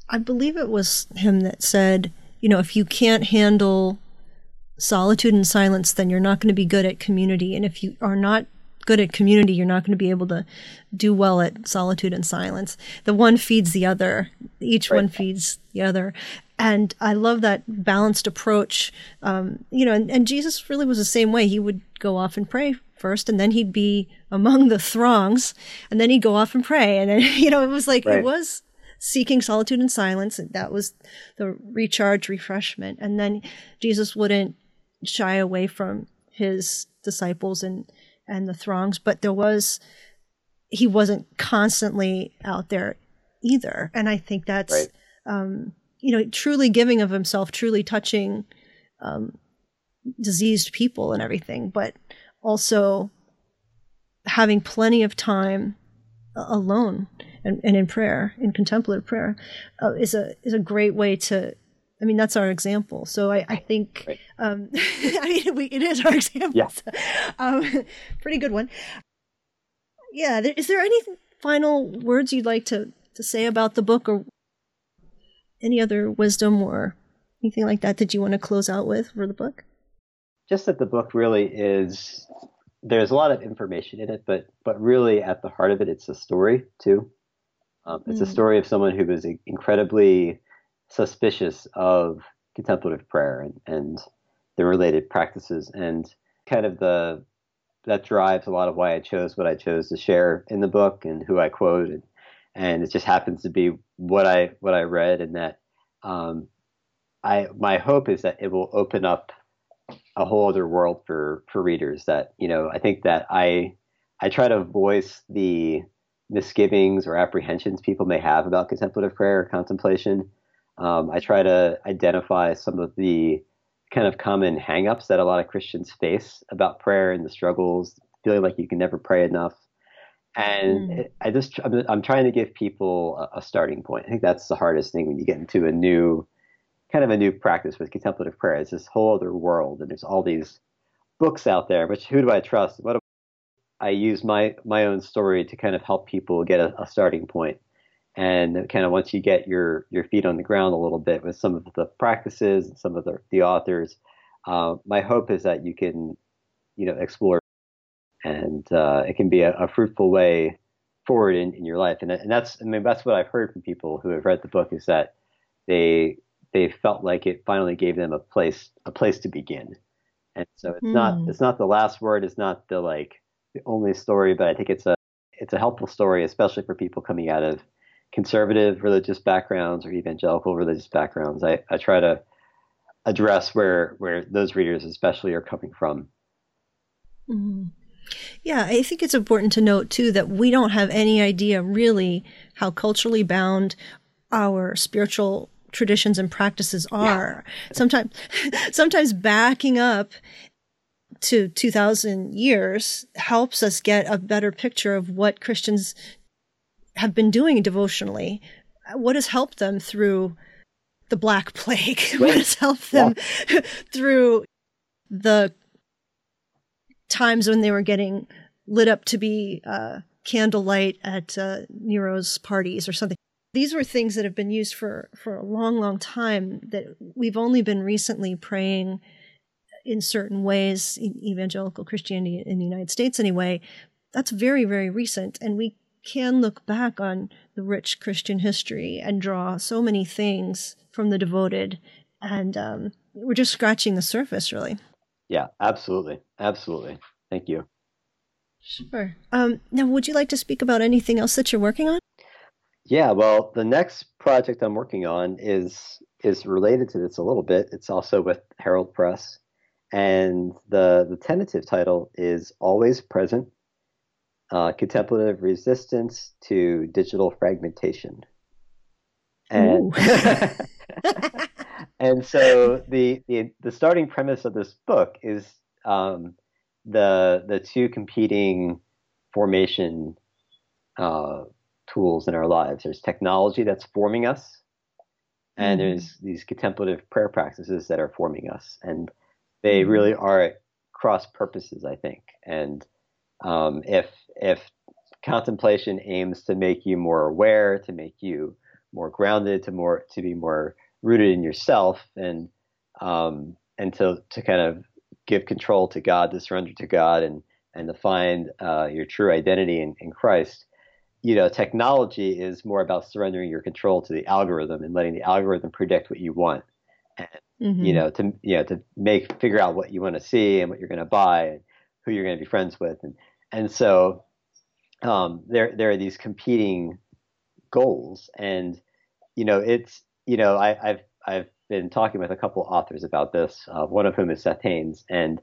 I believe it was him that said, you know, if you can't handle solitude and silence, then you're not going to be good at community. And if you are not good at community, you're not going to be able to do well at solitude and silence. The one feeds the other. Each right. one feeds the other and I love that balanced approach. Um, you know, and, and, Jesus really was the same way. He would go off and pray first, and then he'd be among the throngs, and then he'd go off and pray, and then you know, it was like right. it was seeking solitude and silence, and that was the recharge, refreshment, and then Jesus wouldn't shy away from his disciples and and the throngs, but there was he wasn't constantly out there either, and I think that's. Right. Um, you know, truly giving of himself, truly touching um, diseased people and everything, but also having plenty of time alone and, and in prayer, in contemplative prayer, uh, is a is a great way to. I mean, that's our example. So I, I think, right. um, I mean, we, it is our example. Yeah. So, um, pretty good one. Yeah. Is there any final words you'd like to to say about the book, or any other wisdom or anything like that that you want to close out with for the book? Just that the book really is there's a lot of information in it, but but really at the heart of it, it's a story too. Um, it's mm. a story of someone who was incredibly suspicious of contemplative prayer and, and the related practices, and kind of the that drives a lot of why I chose what I chose to share in the book and who I quote and and it just happens to be what I what I read, and that um, I my hope is that it will open up a whole other world for for readers. That you know, I think that I I try to voice the misgivings or apprehensions people may have about contemplative prayer or contemplation. Um, I try to identify some of the kind of common hangups that a lot of Christians face about prayer and the struggles, feeling like you can never pray enough, and mm. I just I'm, I'm, trying to give people a, a, starting point. I think that's the hardest thing when you get into a new kind of a new practice with contemplative prayer. It's this whole other world, and there's all these books out there. But who do I trust? What do I use my my own story to kind of help people get a, a starting point, and kind of once you get your your feet on the ground a little bit with some of the practices and some of the the authors, uh, my hope is that you can you know explore and uh, it can be a, a, fruitful way forward in, in your life. And, and that's, I mean, that's what I've heard from people who have read the book is that they, they felt like it finally gave them a place, a place to begin. And so it's mm. not, hmm. it's not the last word. It's not the like the only story, but I think it's a, it's a helpful story, especially for people coming out of conservative religious backgrounds or evangelical religious backgrounds. I, I try to address where, where those readers especially are coming from. Mm. Yeah, I think it's important to note too that we don't have any idea really how culturally bound our spiritual traditions and practices are. Yeah. Sometimes, sometimes backing up to 2000 years helps us get a better picture of what Christians have been doing devotionally. What has helped them through the Black Plague? Right. what has helped them yeah. through the times when they were getting lit up to be uh, candlelight at uh, Nero's parties or something. These were things that have been used for, for a long, long time that we've only been recently praying in certain ways, in evangelical Christianity in the United States anyway. That's very, very recent. And we can look back on the rich Christian history and draw so many things from the devoted. And um, we're just scratching the surface, really. Yeah, absolutely. Absolutely. Thank you. Sure. Um, now, would you like to speak about anything else that you're working on? Yeah, well, the next project I'm working on is is related to this a little bit. It's also with Herald Press, and the the tentative title is "Always Present: uh, Contemplative Resistance to Digital Fragmentation." And and so the, the the starting premise of this book is um, the the two competing formation uh, tools in our lives. There's technology that's forming us, and mm-hmm. there's these contemplative prayer practices that are forming us, and they mm-hmm. really are cross purposes, I think. And um, if if contemplation aims to make you more aware, to make you more grounded, to more to be more rooted in yourself and um, and to to kind of give control to God, to surrender to God, and and to find uh, your true identity in, in Christ. You know, technology is more about surrendering your control to the algorithm and letting the algorithm predict what you want, and mm-hmm. you know to you know to make figure out what you want to see and what you're going to buy and who you're going to be friends with, and and so um, there there are these competing goals, and you know it's you know, I, have I've been talking with a couple authors about this. Uh, one of whom is Seth Haines, and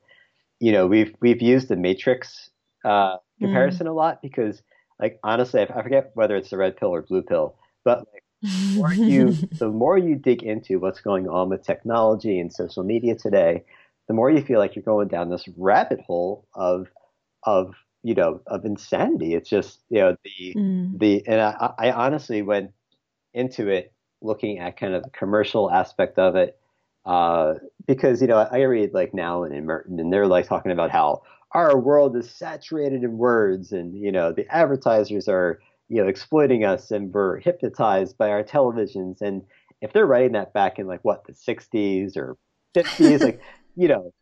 you know, we've we've used the Matrix uh, comparison mm. a lot because, like, honestly, I forget whether it's the red pill or blue pill, but like, the more you the more you dig into what's going on with technology and social media today, the more you feel like you're going down this rabbit hole of of you know of insanity. It's just you know the mm. the and I, I honestly went into it looking at kind of the commercial aspect of it. Uh, because you know I read like Nouwen and Merton, and they're like talking about how our world is saturated in words, and you know the advertisers are you know exploiting us, and we're hypnotized by our televisions. And if they're writing that back in like what the '60s or '50s, like you know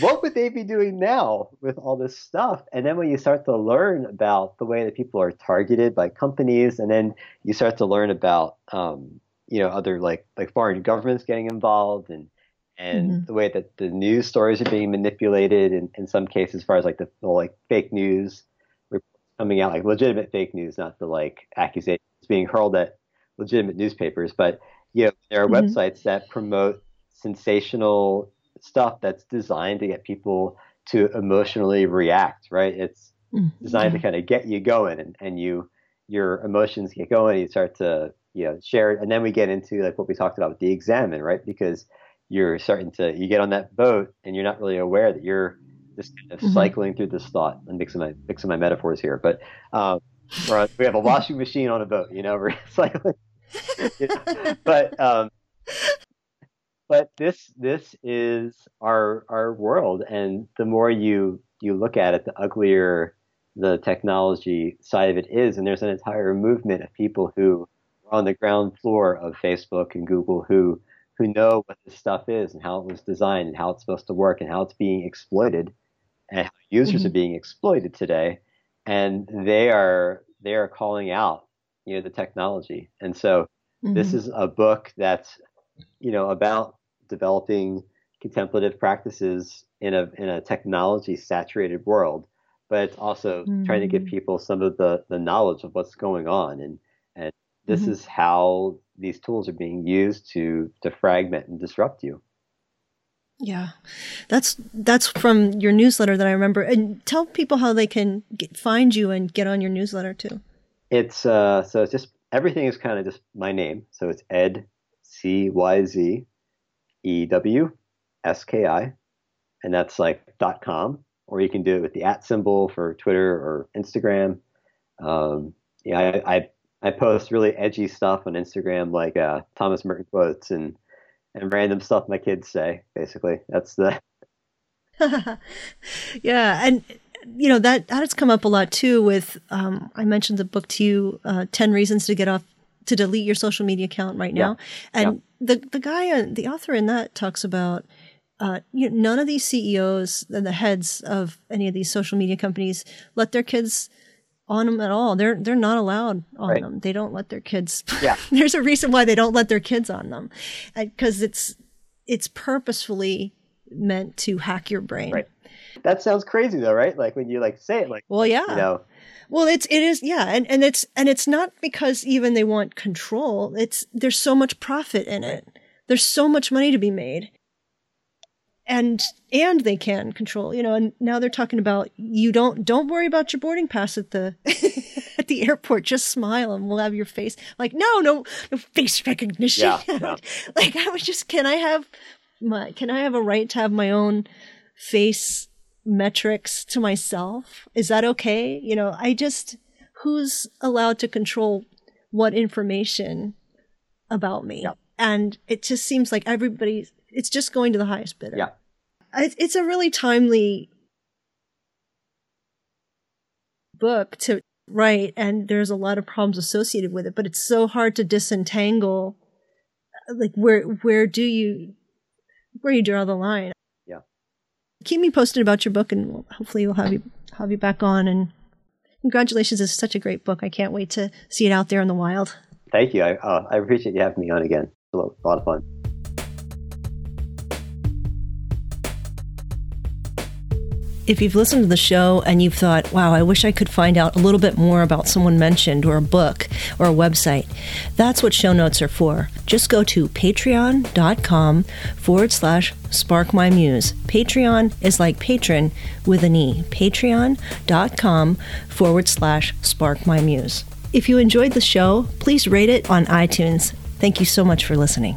what would they be doing now with all this stuff? And then when you start to learn about the way that people are targeted by companies, and then you start to learn about um, you know other like like foreign governments getting involved and and mm-hmm. the way that the news stories are being manipulated in, in some cases as far as like the, the like fake news coming out like legitimate fake news not the like accusations being hurled at legitimate newspapers but you know there are mm-hmm. websites that promote sensational stuff that's designed to get people to emotionally react right it's mm-hmm. designed to kind of get you going and, and you your emotions get going you start to you know share it. and then we get into like what we talked about with the Examen right because you're starting to you get on that boat and you're not really aware that you're just kind of mm-hmm. cycling through this thought and mixing my mixing my metaphors here but um we have a washing machine on a boat you know we're cycling you know? but um but this this is our our world and the more you you look at it the uglier the technology side of it is and there's an entire movement of people who are on the ground floor of Facebook and Google who who know what this stuff is and how it was designed and how it's supposed to work and how it's being exploited and how users mm-hmm. are being exploited today. And they are they are calling out, you know, the technology. And so mm-hmm. this is a book that's, you know, about developing contemplative practices in a in a technology saturated world, but it's also mm-hmm. trying to give mm. people some of the the knowledge of what's going on and and this mm-hmm. is how these tools are being used to to fragment and disrupt you. Yeah, that's that's from your newsletter that I remember. And tell people how they can get, find you and get on your newsletter too. It's uh, so it's just everything is kind of just my name. So it's Ed C Y Z E W S K I, and that's like dot com. Or you can do it with the at symbol for Twitter or Instagram. Um, yeah, I, I I post really edgy stuff on Instagram, like uh, Thomas Merton quotes and and random stuff my kids say. Basically, that's the. yeah, and you know that that has come up a lot too. With um, I mentioned the book to you, uh, Ten Reasons to Get Off to Delete Your Social Media Account Right Now, yeah. and yeah. the the guy, uh, the author in that talks about. Uh, you know, none of these CEOs and the heads of any of these social media companies let their kids on them at all. They're they're not allowed on right. them. They don't let their kids. Yeah. there's a reason why they don't let their kids on them, because it's it's purposefully meant to hack your brain. Right. That sounds crazy though, right? Like when you like say it, like well, yeah, you know. Well, it's it is yeah, and and it's and it's not because even they want control. It's there's so much profit in it. There's so much money to be made and and they can control you know and now they're talking about you don't don't worry about your boarding pass at the at the airport just smile and we'll have your face like no no no face recognition yeah, yeah. like i was just can i have my can i have a right to have my own face metrics to myself is that okay you know i just who's allowed to control what information about me yeah. and it just seems like everybody it's just going to the highest bidder. Yeah. It's a really timely book to write, and there's a lot of problems associated with it, but it's so hard to disentangle. Uh, like, where, where do you, where you draw the line? Keep me posted about your book, and hopefully we'll have you, have you back on. And congratulations. It's such a great book. I can't wait to see it out there in the wild. Thank you. I, uh, I appreciate you having me on again. It's a lot of fun. If you've listened to the show and you've thought, wow, I wish I could find out a little bit more about someone mentioned or a book or a website, that's what show notes are for. Just go to patreon.com forward slash spark my muse. Patreon is like patron with an E. Patreon.com forward slash spark my muse. If you enjoyed the show, please rate it on iTunes. Thank you so much for listening.